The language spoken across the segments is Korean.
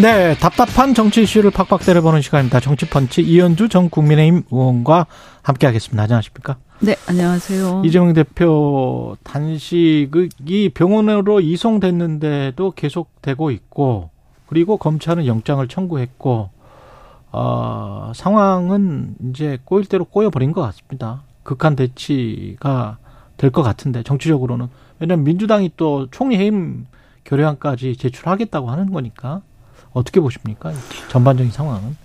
네, 답답한 정치 이슈를 팍팍 때려보는 시간입니다. 정치펀치 이현주 전 국민의힘 의원과 함께하겠습니다. 안녕하십니까? 네, 안녕하세요. 이재명 대표 단식이 병원으로 이송됐는데도 계속되고 있고, 그리고 검찰은 영장을 청구했고, 어, 상황은 이제 꼬일 대로 꼬여버린 것 같습니다. 극한 대치가 될 것 같은데, 정치적으로는. 왜냐하면 민주당이 또 총리 해임 결의안까지 제출하겠다고 하는 거니까. 어떻게 보십니까? 전반적인 상황은?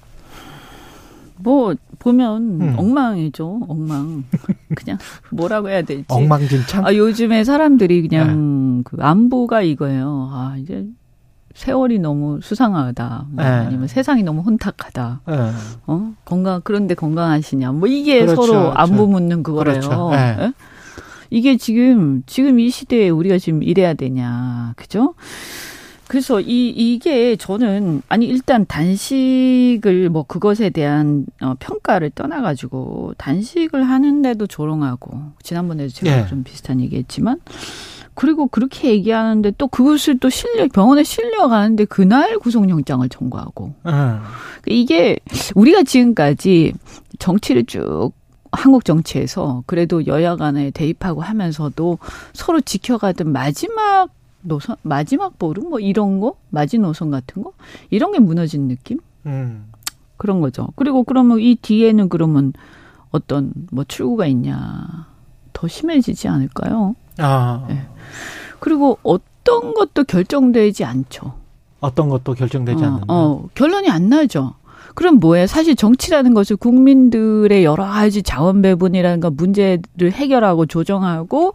뭐 보면 음. 엉망이죠. 엉망. 그냥 뭐라고 해야 될지. 엉망진창. 아 요즘에 사람들이 그냥 네. 그 안보가 이거예요. 아 이제 세월이 너무 수상하다. 뭐 네. 아니면 세상이 너무 혼탁하다. 네. 어 건강 그런데 건강하시냐. 뭐 이게 그렇죠, 서로 그렇죠. 안보 묻는 그거래요. 그렇죠. 네. 예? 이게 지금 지금 이 시대에 우리가 지금 이래야 되냐. 그죠? 그래서 이 이게 저는 아니 일단 단식을 뭐 그것에 대한 어, 평가를 떠나가지고 단식을 하는데도 조롱하고 지난번에도 제가 예. 좀 비슷한 얘기했지만 그리고 그렇게 얘기하는데 또 그것을 또 실려 병원에 실려 가는데 그날 구속영장을 청구하고 음. 이게 우리가 지금까지 정치를 쭉 한국 정치에서 그래도 여야 간에 대입하고 하면서도 서로 지켜가던 마지막 노선 마지막 보름 뭐 이런 거 마지노선 같은 거 이런 게 무너진 느낌 음. 그런 거죠. 그리고 그러면 이 뒤에는 그러면 어떤 뭐 출구가 있냐 더 심해지지 않을까요? 아. 네. 그리고 어떤 것도 결정되지 않죠. 어떤 것도 결정되지 어, 않는다. 어, 결론이 안 나죠. 그럼 뭐예요? 사실 정치라는 것을 국민들의 여러 가지 자원 배분이라는 거 문제를 해결하고 조정하고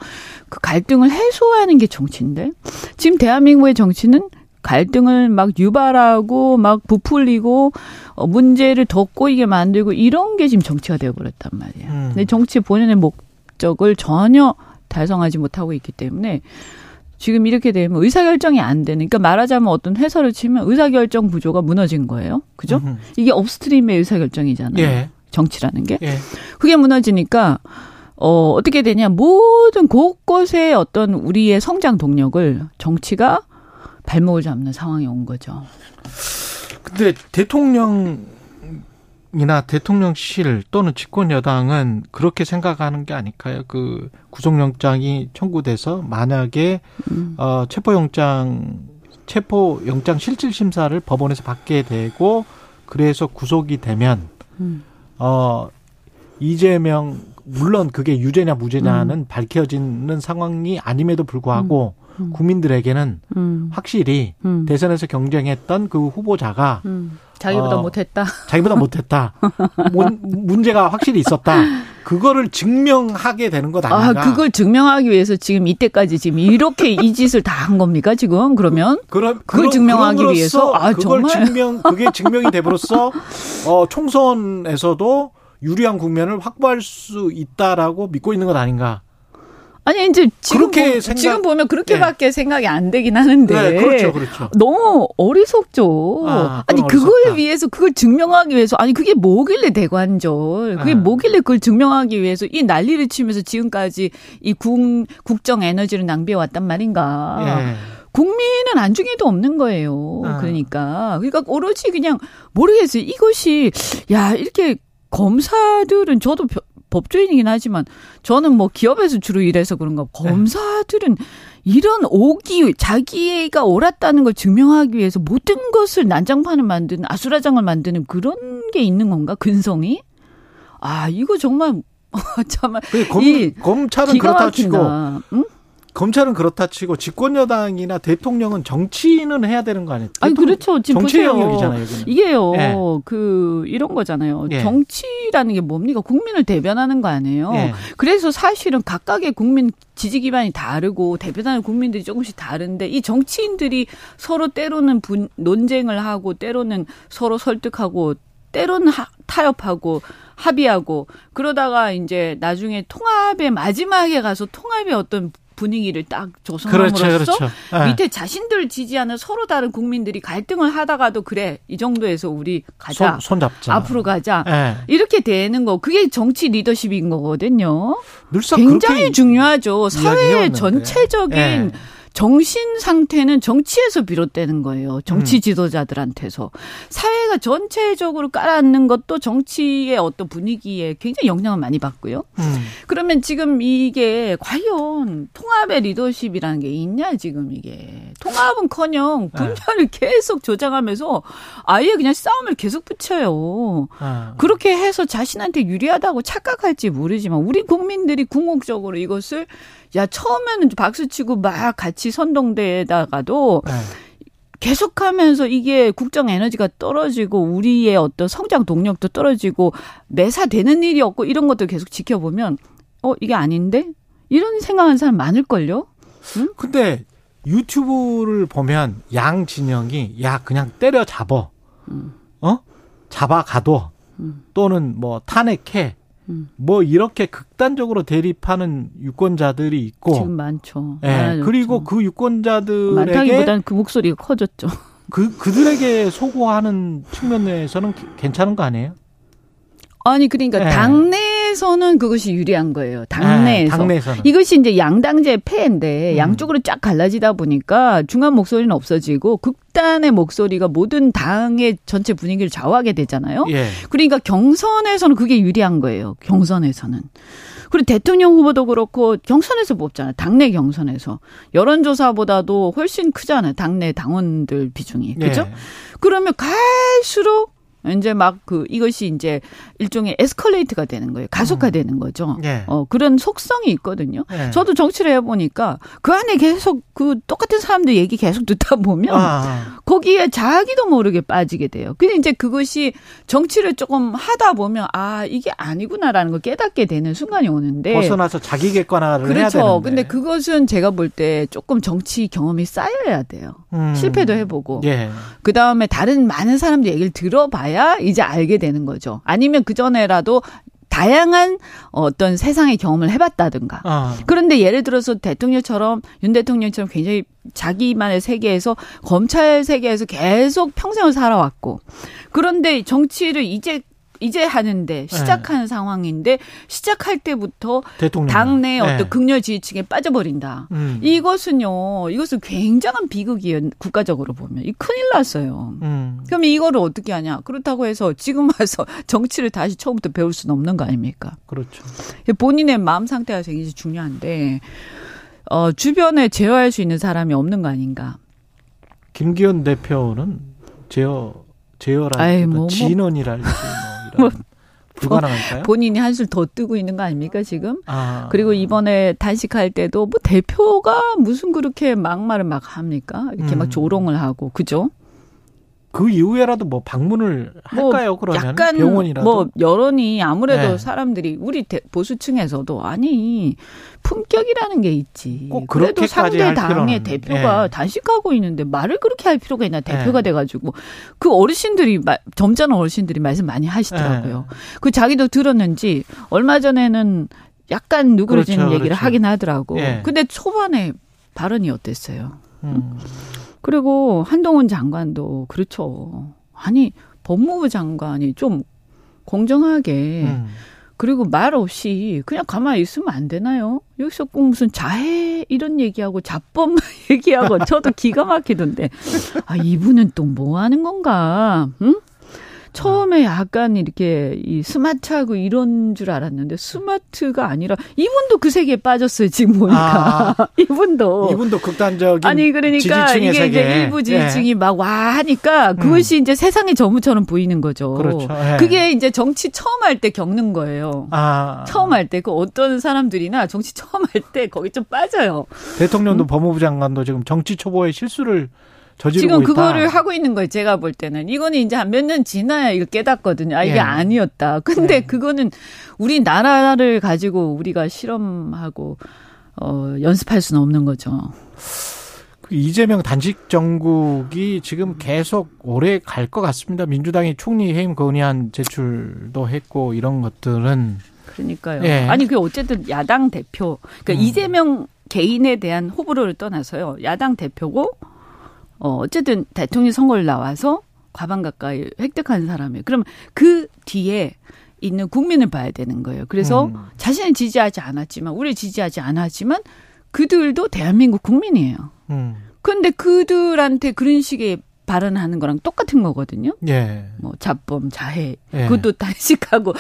그 갈등을 해소하는 게 정치인데 지금 대한민국의 정치는 갈등을 막 유발하고 막 부풀리고 어, 문제를 더 꼬이게 만들고 이런 게 지금 정치가 되어버렸단 말이에요. 음. 근데 정치 본연의 목적을 전혀 달성하지 못하고 있기 때문에 지금 이렇게 되면 의사결정이 안 되는, 그러니까 말하자면 어떤 회사를 치면 의사결정 구조가 무너진 거예요. 그죠? 음흠. 이게 업스트림의 의사결정이잖아요. 예. 정치라는 게. 예. 그게 무너지니까, 어, 어떻게 되냐. 모든 곳곳에 어떤 우리의 성장 동력을 정치가 발목을 잡는 상황이 온 거죠. 근데 대통령 이나 대통령실 또는 집권 여당은 그렇게 생각하는 게 아닐까요? 그 구속영장이 청구돼서 만약에 음. 어 체포영장 체포영장 실질 심사를 법원에서 받게 되고 그래서 구속이 되면 음. 어 이재명 물론 그게 유죄냐 무죄냐는 음. 밝혀지는 상황이 아님에도 불구하고 음. 음. 국민들에게는 음. 확실히 음. 대선에서 경쟁했던 그 후보자가 음. 자기보다 어, 못했다. 자기보다 못했다. 문제가 확실히 있었다. 그거를 증명하게 되는 것 아닌가? 아, 그걸 증명하기 위해서 지금 이때까지 지금 이렇게 이 짓을 다 한 겁니까 지금 그러면? 그럼 그걸 그럼, 증명하기 위해서 아 그걸 정말 증명 그게 증명이 돼버렸어. 어 총선에서도 유리한 국면을 확보할 수 있다라고 믿고 있는 것 아닌가? 아니 이제 지금 보, 생각... 지금 보면 그렇게밖에 네. 생각이 안 되긴 하는데 네, 그렇죠, 그렇죠. 너무 어리석죠. 아, 니 그걸 어리석다. 위해서 그걸 증명하기 위해서 아니 그게 뭐길래 대관절 그게 아. 뭐길래 그걸 증명하기 위해서 이 난리를 치면서 지금까지 이 국, 국정 에너지를 낭비해 왔단 말인가. 예. 국민은 안중에도 없는 거예요. 아. 그러니까 그러니까 오로지 그냥 모르겠어요. 이것이 야 이렇게 검사들은 저도 법조인이긴 하지만 저는 뭐 기업에서 주로 일해서 그런가 네. 검사들은 이런 오기 자기가 옳았다는 걸 증명하기 위해서 모든 것을 난장판을 만드는 아수라장을 만드는 그런 게 있는 건가 근성이 아 이거 정말 정말 검, 이 검찰은 그렇다 치고 응? 검찰은 그렇다 치고 집권 여당이나 대통령은 정치는 해야 되는 거 아니에요? 아니 그렇죠. 지금 정치 보세요. 영역이잖아요. 여기는. 이게요. 네. 그 이런 거잖아요. 네. 정치라는 게 뭡니까? 국민을 대변하는 거 아니에요. 네. 그래서 사실은 각각의 국민 지지 기반이 다르고 대변하는 국민들이 조금씩 다른데 이 정치인들이 서로 때로는 분, 논쟁을 하고 때로는 서로 설득하고 때로는 하, 타협하고 합의하고 그러다가 이제 나중에 통합의 마지막에 가서 통합의 어떤 분위기를 딱 조성함으로써 그렇죠, 그렇죠. 네. 밑에 자신들 지지하는 서로 다른 국민들이 갈등을 하다가도 그래 이 정도에서 우리 가자 손, 잡자 앞으로 가자 네. 이렇게 되는 거 그게 정치 리더십인 거거든요. 굉장히 중요하죠. 사회 전체적인 네. 정신 상태는 정치에서 비롯되는 거예요. 정치 음. 지도자들한테서. 사회가 전체적으로 깔아앉는 것도 정치의 어떤 분위기에 굉장히 영향을 많이 받고요. 음. 그러면 지금 이게 과연 통합의 리더십이라는 게 있냐, 지금 이게. 통합은 커녕 네. 분열을 네. 계속 조장하면서 아예 그냥 싸움을 계속 붙여요. 네. 그렇게 해서 자신한테 유리하다고 착각할지 모르지만 우리 국민들이 궁극적으로 이것을 야 처음에는 박수치고 막 같이 선동대에다가도 네. 계속하면서 이게 국정 에너지가 떨어지고 우리의 어떤 성장 동력도 떨어지고 매사되는 일이 없고 이런 것들 계속 지켜보면 어 이게 아닌데 이런 생각하는 사람 많을걸요. 응? 근데 유튜브를 보면 양 진영이 야 그냥 때려 잡어, 음. 어 잡아가도 음. 또는 뭐 탄핵해 뭐 이렇게 극단적으로 대립하는 유권자들이 있고 지금 많죠. 예. 그리고 그 유권자들에게 많다기보다는 그 목소리가 커졌죠. 그 그들에게 소구하는 측면에서는 괜찮은 거 아니에요? 아니 그러니까 네. 당내 에서는 그것이 유리한 거예요. 당내에서. 네, 당내에서는. 이것이 이제 양당제 폐인데 음. 양쪽으로 쫙 갈라지다 보니까 중간 목소리는 없어지고 극단의 목소리가 모든 당의 전체 분위기를 좌우하게 되잖아요. 예. 그러니까 경선에서는 그게 유리한 거예요. 경선에서는. 그리고 대통령 후보도 그렇고 경선에서 뽑잖아요. 당내 경선에서. 여론조사보다도 훨씬 크잖아요. 당내 당원들 비중이. 그죠? 예. 그러면 갈수록 이제 막 그 이것이 이제 일종의 에스컬레이트가 되는 거예요. 가속화되는 음. 거죠. 네. 어 그런 속성이 있거든요. 네. 저도 정치를 해 보니까 그 안에 계속 그 똑같은 사람들 얘기 계속 듣다 보면 아. 아. 거기에 자기도 모르게 빠지게 돼요. 근데 이제 그것이 정치를 조금 하다 보면 아 이게 아니구나라는 걸 깨닫게 되는 순간이 오는데 벗어나서 자기 객관화를 그렇죠. 해야 되는데. 근데 그것은 제가 볼 때 조금 정치 경험이 쌓여야 돼요. 음. 실패도 해보고 예. 그 다음에 다른 많은 사람들 얘기를 들어봐야. 이제 알게 되는 거죠. 아니면 그 전에라도 다양한 어떤 세상의 경험을 해봤다든가. 아. 그런데 예를 들어서 대통령처럼 윤 대통령처럼 굉장히 자기만의 세계에서 검찰 세계에서 계속 평생을 살아왔고 그런데 정치를 이제 이제 하는데 시작하는 네. 상황인데 시작할 때부터 대통령. 당내 어떤 네. 극렬 지지층에 빠져버린다. 음. 이것은요, 이것은 굉장한 비극이에요. 국가적으로 보면 이 큰일 났어요. 음. 그럼 이거를 어떻게 하냐? 그렇다고 해서 지금 와서 정치를 다시 처음부터 배울 수는 없는 거 아닙니까? 그렇죠. 본인의 마음 상태가 굉장히 중요한데 어, 주변에 제어할 수 있는 사람이 없는 거 아닌가? 김기현 대표는 제어 제어라 뭐, 뭐, 진원이랄지 뭐. 뭐 불가능할까요? 본인이 한술 더 뜨고 있는 거 아닙니까 지금? 아. 그리고 이번에 단식할 때도 뭐 대표가 무슨 그렇게 막말을 막 합니까? 이렇게 음. 막 조롱을 하고 그죠? 그 이후에라도 뭐 방문을 뭐 할까요? 뭐 그러면 약간 병원이라도 뭐 여론이 아무래도 네. 사람들이 우리 보수층에서도 아니 품격이라는 게 있지. 꼭 그래도 상대 당의 대표가 네. 단식하고 있는데 말을 그렇게 할 필요가 있나 대표가 네. 돼가지고 그 어르신들이 점잖은 어르신들이 말씀 많이 하시더라고요. 네. 그 자기도 들었는지 얼마 전에는 약간 누그러지는 그렇죠, 얘기를 그렇죠. 하긴 하더라고. 예. 근데 초반에 발언이 어땠어요? 음. 그리고 한동훈 장관도 그렇죠. 아니 법무부 장관이 좀 공정하게 음. 그리고 말 없이 그냥 가만히 있으면 안 되나요? 여기서 꼭 무슨 자해 이런 얘기하고 자법 얘기하고 저도 기가 막히던데 아 이분은 또 뭐 하는 건가? 응? 처음에 약간 이렇게 이 스마트하고 이런 줄 알았는데 스마트가 아니라 이분도 그 세계에 빠졌어요 지금 보니까 아, 이분도 이분도 극단적인 아니 그러니까 이게 세계. 이제 일부 지지층이 네. 막와 하니까 그것이 음. 이제 세상의 전무처럼 보이는 거죠. 그렇죠. 네. 그게 이제 정치 처음 할 때 겪는 거예요. 아. 처음 할 때 그 어떤 사람들이나 정치 처음 할 때 거기 좀 빠져요. 대통령도 음? 법무부 장관도 지금 정치 초보의 실수를 저 지금 있다. 그거를 하고 있는 거예요. 제가 볼 때는 이거는 이제 한 몇 년 지나야 이걸 깨닫거든요. 아 이게 예. 아니었다. 근데 예. 그거는 우리 나라를 가지고 우리가 실험하고 어 연습할 수는 없는 거죠. 그 이재명 단식 정국이 지금 계속 오래 갈 것 같습니다. 민주당이 총리 해임 건의안 제출도 했고 이런 것들은 그러니까요. 예. 아니 그 어쨌든 야당 대표 그러니까 음. 이재명 개인에 대한 호불호를 떠나서요. 야당 대표고 어 어쨌든 대통령 선거를 나와서 과반 가까이 획득한 사람이에요. 그럼 그 뒤에 있는 국민을 봐야 되는 거예요. 그래서 음. 자신은 지지하지 않았지만 우리 지지하지 않았지만 그들도 대한민국 국민이에요. 음. 근데 그들한테 그런 식의 발언하는 거랑 똑같은 거거든요. 예. 뭐 자범 자해 예. 그것도 단식하고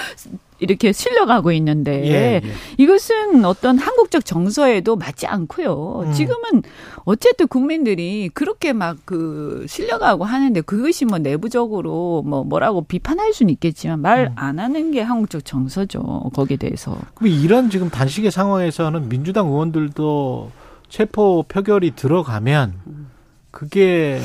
이렇게 실려가고 있는데 예, 예. 이것은 어떤 한국적 정서에도 맞지 않고요. 음. 지금은 어쨌든 국민들이 그렇게 막 그 실려가고 하는데 그것이 뭐 내부적으로 뭐 뭐라고 비판할 수는 있겠지만 말안 음. 하는 게 한국적 정서죠. 거기에 대해서. 그럼 이런 지금 단식의 상황에서는 민주당 의원들도 체포 표결이 들어가면 그게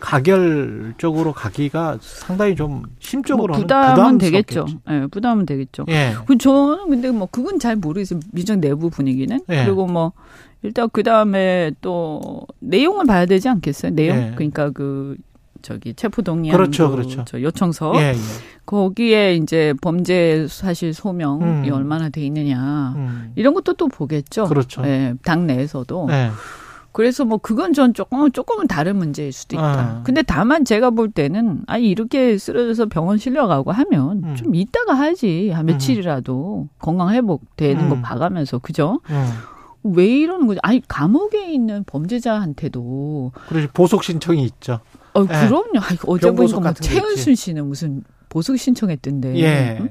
가결적으로 가기가 상당히 좀 심적으로 뭐 부담은 되겠죠. 예, 네, 부담은 되겠죠. 예. 그 저는 근데 뭐 그건 잘 모르겠어요. 민정 내부 분위기는. 예. 그리고 뭐 일단 그 다음에 또 내용을 봐야 되지 않겠어요? 내용 예. 그러니까 그 저기 체포동의안 그렇죠, 그렇죠. 저 요청서 예, 예. 거기에 이제 범죄 사실 소명이 음. 얼마나 돼 있느냐 음. 이런 것도 또 보겠죠. 그렇죠. 예, 당 내에서도. 예. 그래서 뭐 그건 전 조금 조금은 다른 문제일 수도 있다. 아. 근데 다만 제가 볼 때는 아니 이렇게 쓰러져서 병원 실려가고 하면 음. 좀 이따가 하지 한 며칠이라도 음. 건강 회복되는 음. 거 봐가면서 그죠? 음. 왜 이러는 거죠? 아니 감옥에 있는 범죄자한테도 그렇지 보석 신청이 있죠. 어, 예. 그럼요. 아니, 어제 보니까 뭐 최은순 씨는 무슨 보석 신청했던데. 예. 응?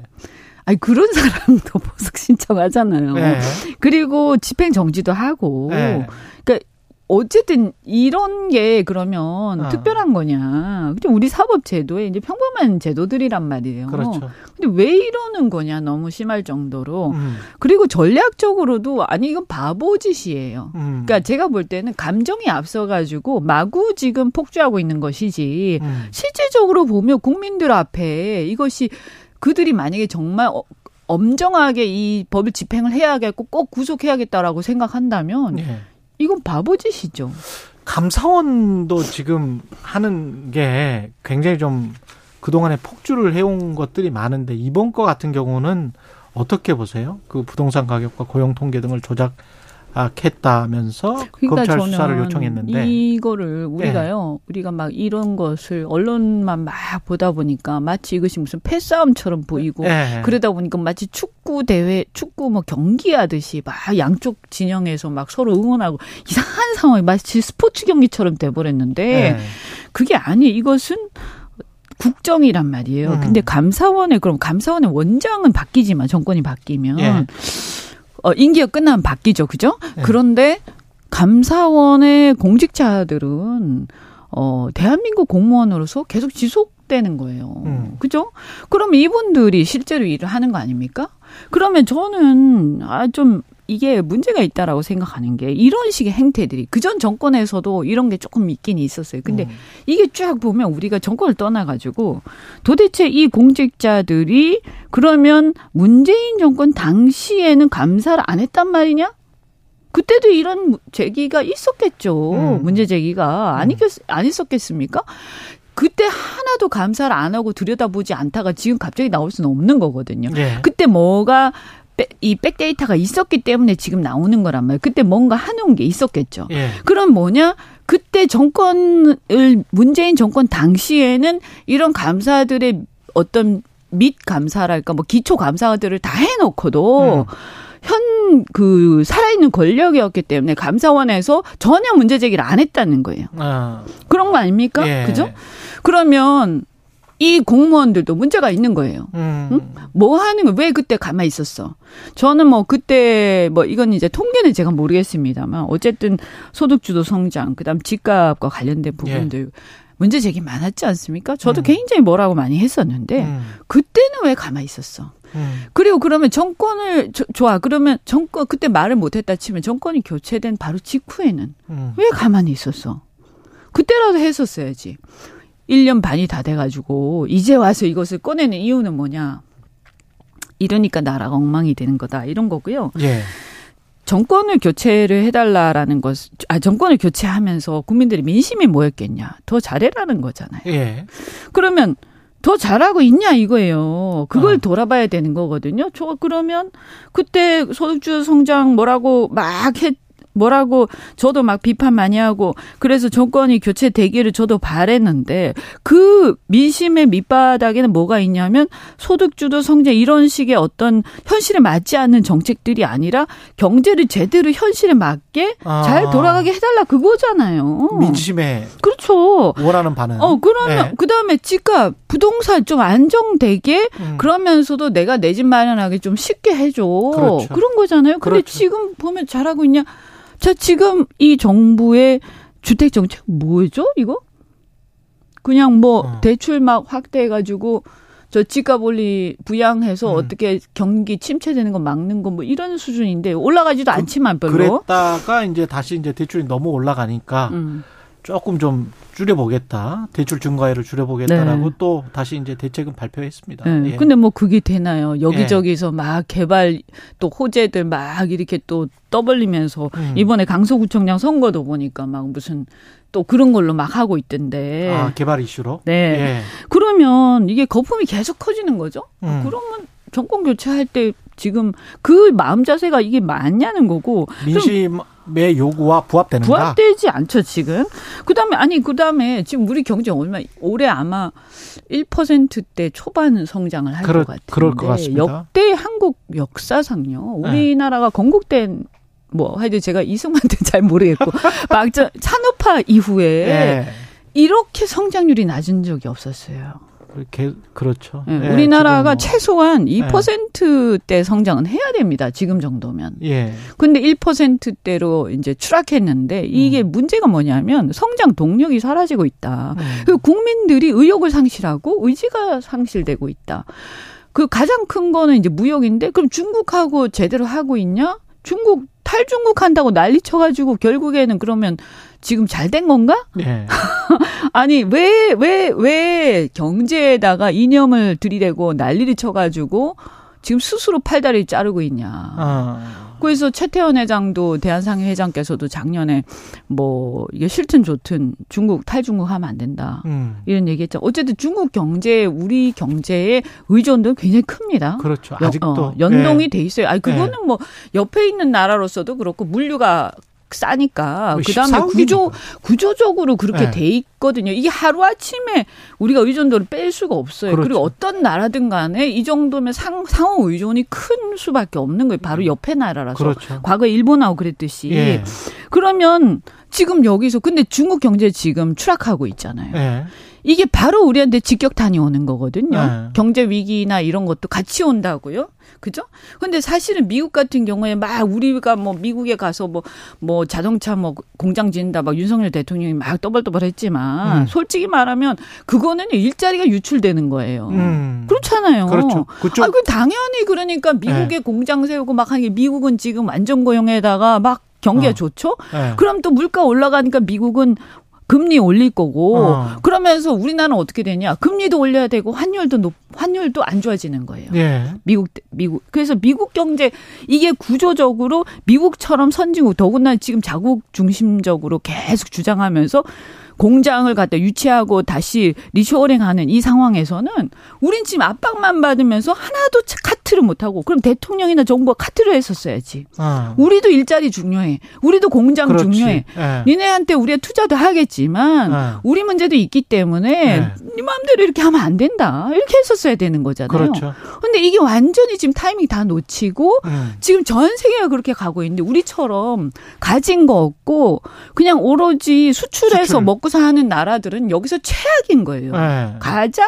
아니 그런 사람도 보석 신청하잖아요. 예. 그리고 집행 정지도 하고. 예. 그러니까 어쨌든 이런 게 그러면 어. 특별한 거냐. 근데 우리 사법 제도에 이제 평범한 제도들이란 말이에요. 그렇죠. 근데 왜 이러는 거냐. 너무 심할 정도로. 음. 그리고 전략적으로도 아니 이건 바보짓이에요. 음. 그러니까 제가 볼 때는 감정이 앞서 가지고 마구 지금 폭주하고 있는 것이지. 음. 실질적으로 보면 국민들 앞에 이것이 그들이 만약에 정말 어, 엄정하게 이 법을 집행을 해야겠고 꼭 구속해야겠다라고 생각한다면 예. 이건 바보짓이죠. 감사원도 지금 하는 게 굉장히 좀 그동안에 폭주를 해온 것들이 많은데 이번 거 같은 경우는 어떻게 보세요? 그 부동산 가격과 고용 통계 등을 조작 아, 했다면서 그러니까 검찰 수사를 요청했는데 이거를 우리가요 네. 우리가 막 이런 것을 언론만 막 보다 보니까 마치 이것이 무슨 패싸움처럼 보이고 네. 그러다 보니까 마치 축구 대회 축구 뭐 경기하듯이 막 양쪽 진영에서 막 서로 응원하고 이상한 상황이 마치 스포츠 경기처럼 돼버렸는데 네. 그게 아니 이것은 국정이란 말이에요. 음. 근데 감사원에 그럼 감사원의 원장은 바뀌지만 정권이 바뀌면. 예. 어, 임기가 끝나면 바뀌죠. 그죠? 네. 그런데 감사원의 공직자들은 어, 대한민국 공무원으로서 계속 지속되는 거예요. 음. 그죠? 그럼 이분들이 실제로 일을 하는 거 아닙니까? 그러면 저는 아, 좀 이게 문제가 있다라고 생각하는 게 이런 식의 행태들이 그전 정권에서도 이런 게 조금 있긴 있었어요. 근데 음. 이게 쫙 보면 우리가 정권을 떠나가지고 도대체 이 공직자들이 그러면 문재인 정권 당시에는 감사를 안 했단 말이냐? 그때도 이런 제기가 있었겠죠. 음. 문제 제기가 음. 아니, 안 있었겠습니까? 그때 하나도 감사를 안 하고 들여다보지 않다가 지금 갑자기 나올 수는 없는 거거든요. 네. 그때 뭐가 이 백데이터가 있었기 때문에 지금 나오는 거란 말이에요. 그때 뭔가 하는 게 있었겠죠. 예. 그럼 뭐냐? 그때 정권을 문재인 정권 당시에는 이런 감사들의 어떤 및 감사랄까 뭐 기초 감사들을 다 해놓고도 음. 현그 살아있는 권력이었기 때문에 감사원에서 전혀 문제 제기를 안 했다는 거예요. 아. 그런 거 아닙니까? 예. 그죠? 그러면 이 공무원들도 문제가 있는 거예요. 음. 응? 뭐 하는 거, 왜 그때 가만히 있었어? 저는 뭐 그때 뭐 이건 이제 통계는 제가 모르겠습니다만 어쨌든 소득주도 성장, 그 다음 집값과 관련된 부분들 예. 문제 제기 많았지 않습니까? 저도 음. 굉장히 뭐라고 많이 했었는데 음. 그때는 왜 가만히 있었어? 음. 그리고 그러면 정권을 저, 좋아 그러면 정권 그때 말을 못했다 치면 정권이 교체된 바로 직후에는 음. 왜 가만히 있었어? 그때라도 했었어야지. 1년 반이 다 돼가지고 이제 와서 이것을 꺼내는 이유는 뭐냐? 이러니까 나라가 엉망이 되는 거다 이런 거고요. 예. 정권을 교체를 해달라라는 것, 아, 정권을 교체하면서 국민들이 민심이 뭐였겠냐. 더 잘해라는 거잖아요. 예. 그러면 더 잘하고 있냐 이거예요. 그걸 어. 돌아봐야 되는 거거든요. 저 그러면 그때 소득주 성장 뭐라고 막 했, 뭐라고 저도 막 비판 많이 하고 그래서 정권이 교체되기를 저도 바랬는데 그 민심의 밑바닥에는 뭐가 있냐면 소득주도 성장 이런 식의 어떤 현실에 맞지 않는 정책들이 아니라 경제를 제대로 현실에 맞게 아. 잘 돌아가게 해달라 그거잖아요. 민심에 그렇죠. 원하는 반응. 어 그러면 네. 그 다음에 집값 부동산 좀 안정되게 음. 그러면서도 내가 내 집 마련하기 좀 쉽게 해줘. 그렇죠. 그런 거잖아요. 근데 그렇죠. 지금 보면 잘하고 있냐? 자, 지금 이 정부의 주택 정책 뭐죠, 이거? 그냥 뭐 어. 대출 막 확대해 가지고 저 집값 올리 부양해서 음. 어떻게 경기 침체되는 거 막는 거 뭐 이런 수준인데 올라가지도 그, 않지만 별로. 그랬다가 이제 다시 이제 대출이 너무 올라가니까 음. 조금 좀 줄여보겠다. 대출 증가율을 줄여보겠다라고 네. 또 다시 이제 대책은 발표했습니다. 네. 예. 근데 뭐 그게 되나요? 여기저기서 예. 막 개발 또 호재들 막 이렇게 또 떠벌리면서 음. 이번에 강서구청장 선거도 보니까 막 무슨 또 그런 걸로 막 하고 있던데. 아, 개발 이슈로? 네. 예. 그러면 이게 거품이 계속 커지는 거죠? 음. 그러면 정권 교체할 때 지금 그 마음 자세가 이게 맞냐는 거고. 민심 의 요구와 부합되는가? 부합되지 않죠, 지금. 그 다음에, 아니, 그 다음에 지금 우리 경제 얼마, 올해 아마 1%대 초반 성장을 할것 그럴, 같은데. 그럴 것 같습니다. 역대 한국 역사상요. 네. 우리나라가 네. 건국된 뭐 하여튼 제가 이승만한테 잘 모르겠고 막저 산업화 이후에 네. 이렇게 성장률이 낮은 적이 없었어요. 게, 그렇죠. 네, 예, 우리나라가 뭐. 최소한 2%대 예. 성장은 해야 됩니다. 지금 정도면. 예. 근데 1%대로 이제 추락했는데 이게 음. 문제가 뭐냐면 성장 동력이 사라지고 있다. 음. 그 국민들이 의욕을 상실하고 의지가 상실되고 있다. 그 가장 큰 거는 이제 무역인데 그럼 중국하고 제대로 하고 있냐? 중국 탈중국 한다고 난리 쳐가지고 결국에는 그러면 지금 잘 된 건가? 네. 아니 왜 왜 왜 경제에다가 이념을 들이대고 난리를 쳐가지고 지금 스스로 팔다리 자르고 있냐. 아. 그래서 최태원 회장도 대한상회 회장께서도 작년에 뭐 이게 싫든 좋든 중국 탈중국 하면 안 된다. 음. 이런 얘기했죠. 어쨌든 중국 경제 우리 경제의 의존도는 굉장히 큽니다. 그렇죠. 아직도 어, 연동이 네. 돼 있어요. 아니 그거는 네. 뭐 옆에 있는 나라로서도 그렇고 물류가 싸니까 뭐 그다음에 구조 구조적으로 그렇게 네. 돼 있거든요. 이게 하루 아침에 우리가 의존도를 뺄 수가 없어요. 그렇죠. 그리고 어떤 나라든 간에 이 정도면 상 상호 의존이 큰 수밖에 없는 거예요. 바로 옆에 나라라서. 그렇죠. 과거 일본하고 그랬듯이. 예. 그러면 지금 여기서 근데 중국 경제 지금 추락하고 있잖아요. 예. 이게 바로 우리한테 직격탄이 오는 거거든요. 네. 경제 위기나 이런 것도 같이 온다고요. 그죠? 근데 사실은 미국 같은 경우에 막 우리가 뭐 미국에 가서 뭐, 뭐 자동차 뭐 공장 짓는다 막 윤석열 대통령이 막 떠벌떠벌 했지만 음. 솔직히 말하면 그거는 일자리가 유출되는 거예요. 음. 그렇잖아요. 그렇죠. 그쪽. 아, 그 당연히 그러니까 미국에 네. 공장 세우고 막 하는 게 미국은 지금 완전 고용에다가 막 경기가 어. 좋죠? 네. 그럼 또 물가 올라가니까 미국은 금리 올릴 거고 어. 그러면서 우리나라는 어떻게 되냐 금리도 올려야 되고 환율도 높 환율도 안 좋아지는 거예요. 예. 미국 미국 그래서 미국 경제 이게 구조적으로 미국처럼 선진국 더군다나 지금 자국 중심적으로 계속 주장하면서 공장을 갖다 유치하고 다시 리쇼어링하는 이 상황에서는 우린 지금 압박만 받으면서 하나도 카트를 못하고 그럼 대통령이나 정부가 카트를 했었어야,지 어. 우리도 일자리 중요해. 우리도 공장 그렇지. 중요해. 네. 니네한테 우리가 투자도 하겠지만 네. 우리 문제도 있기 때문에 네. 네 마음대로 이렇게 하면 안 된다. 이렇게 했었어야 되는 거잖아요. 그렇죠. 근데 이게 완전히 지금 타이밍 다 놓치고 음. 지금 전 세계가 그렇게 가고 있는데 우리처럼 가진 거 없고 그냥 오로지 수출해서 수출. 먹고 사는 나라들은 여기서 최악인 거예요. 네. 가장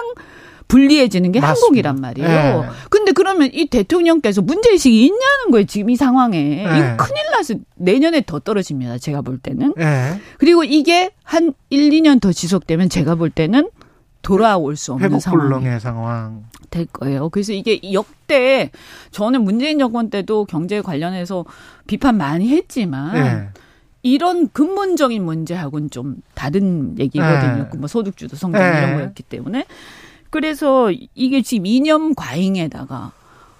불리해지는 게 맞습니다. 한국이란 말이에요. 네. 근데 그러면 이 대통령께서 문제의식이 있냐는 거예요. 지금 이 상황에. 네. 이거 큰일 나서 내년에 더 떨어집니다. 제가 볼 때는. 네. 그리고 이게 한 1, 2년 더 지속되면 제가 볼 때는 돌아올 수 없는 상황. 상황. 될 거예요. 그래서 이게 역대 저는 문재인 정권 때도 경제 관련해서 비판 많이 했지만 네. 이런 근본적인 문제하고는 좀 다른 얘기거든요. 네. 뭐 소득주도 성장 네. 이런 거였기 때문에. 그래서 이게 지금 이념 과잉에다가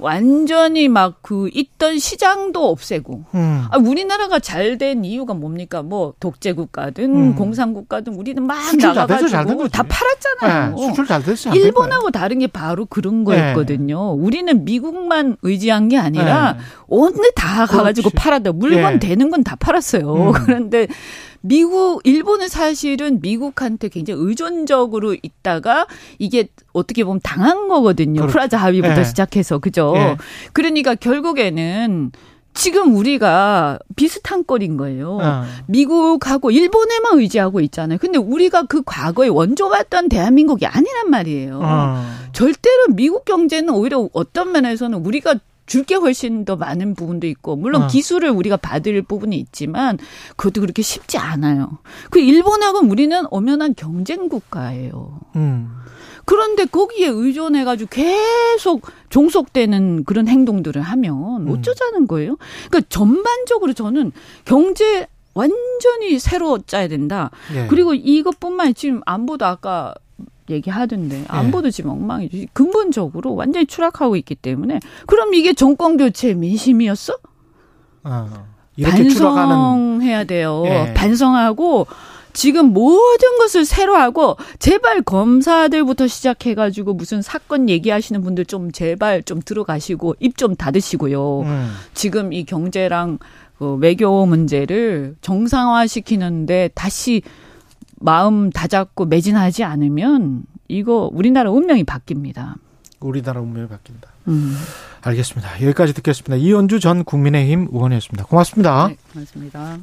완전히 막 그 있던 시장도 없애고. 음. 아, 우리나라가 잘 된 이유가 뭡니까? 뭐 독재 국가든 음. 공산 국가든 우리는 막 나가가지고 다 팔았잖아요. 네, 수출 잘 됐어요. 일본하고 다른 게 바로 그런 거였거든요. 네. 우리는 미국만 의지한 게 아니라 네. 어느 다 가가지고 팔았다. 물건 예. 되는 건 다 팔았어요. 음. 그런데 미국, 일본은 사실은 미국한테 굉장히 의존적으로 있다가 이게 어떻게 보면 당한 거거든요. 그렇죠. 프라자 합의부터 네. 시작해서. 그죠? 네. 그러니까 결국에는 지금 우리가 비슷한 꼴인 거예요. 어. 미국하고 일본에만 의지하고 있잖아요. 근데 우리가 그 과거에 원조받던 대한민국이 아니란 말이에요. 어. 절대로 미국 경제는 오히려 어떤 면에서는 우리가 줄 게 훨씬 더 많은 부분도 있고 물론 어. 기술을 우리가 받을 부분이 있지만 그것도 그렇게 쉽지 않아요. 그 일본하고는 우리는 엄연한 경쟁 국가예요. 음. 그런데 거기에 의존해가지고 계속 종속되는 그런 행동들을 하면 음. 어쩌자는 거예요? 그러니까 전반적으로 저는 경제 완전히 새로 짜야 된다. 예. 그리고 이것뿐만 지금 안보도 아까 얘기하던데 예. 안보도 네. 지금 엉망이지. 근본적으로 완전히 추락하고 있기 때문에 그럼 이게 정권 교체 민심이었어? 어, 반성해야 돼요. 네. 반성하고 지금 모든 것을 새로 하고 제발 검사들부터 시작해 가지고 무슨 사건 얘기하시는 분들 좀 제발 좀 들어가시고 입 좀 닫으시고요. 음. 지금 이 경제랑 그 외교 문제를 정상화시키는데 다시 마음 다잡고 매진하지 않으면 이거 우리나라 운명이 바뀝니다. 우리나라 운명이 바뀐다. 음. 알겠습니다. 여기까지 듣겠습니다. 이현주 전 국민의힘 의원이었습니다. 고맙습니다. 네, 고맙습니다.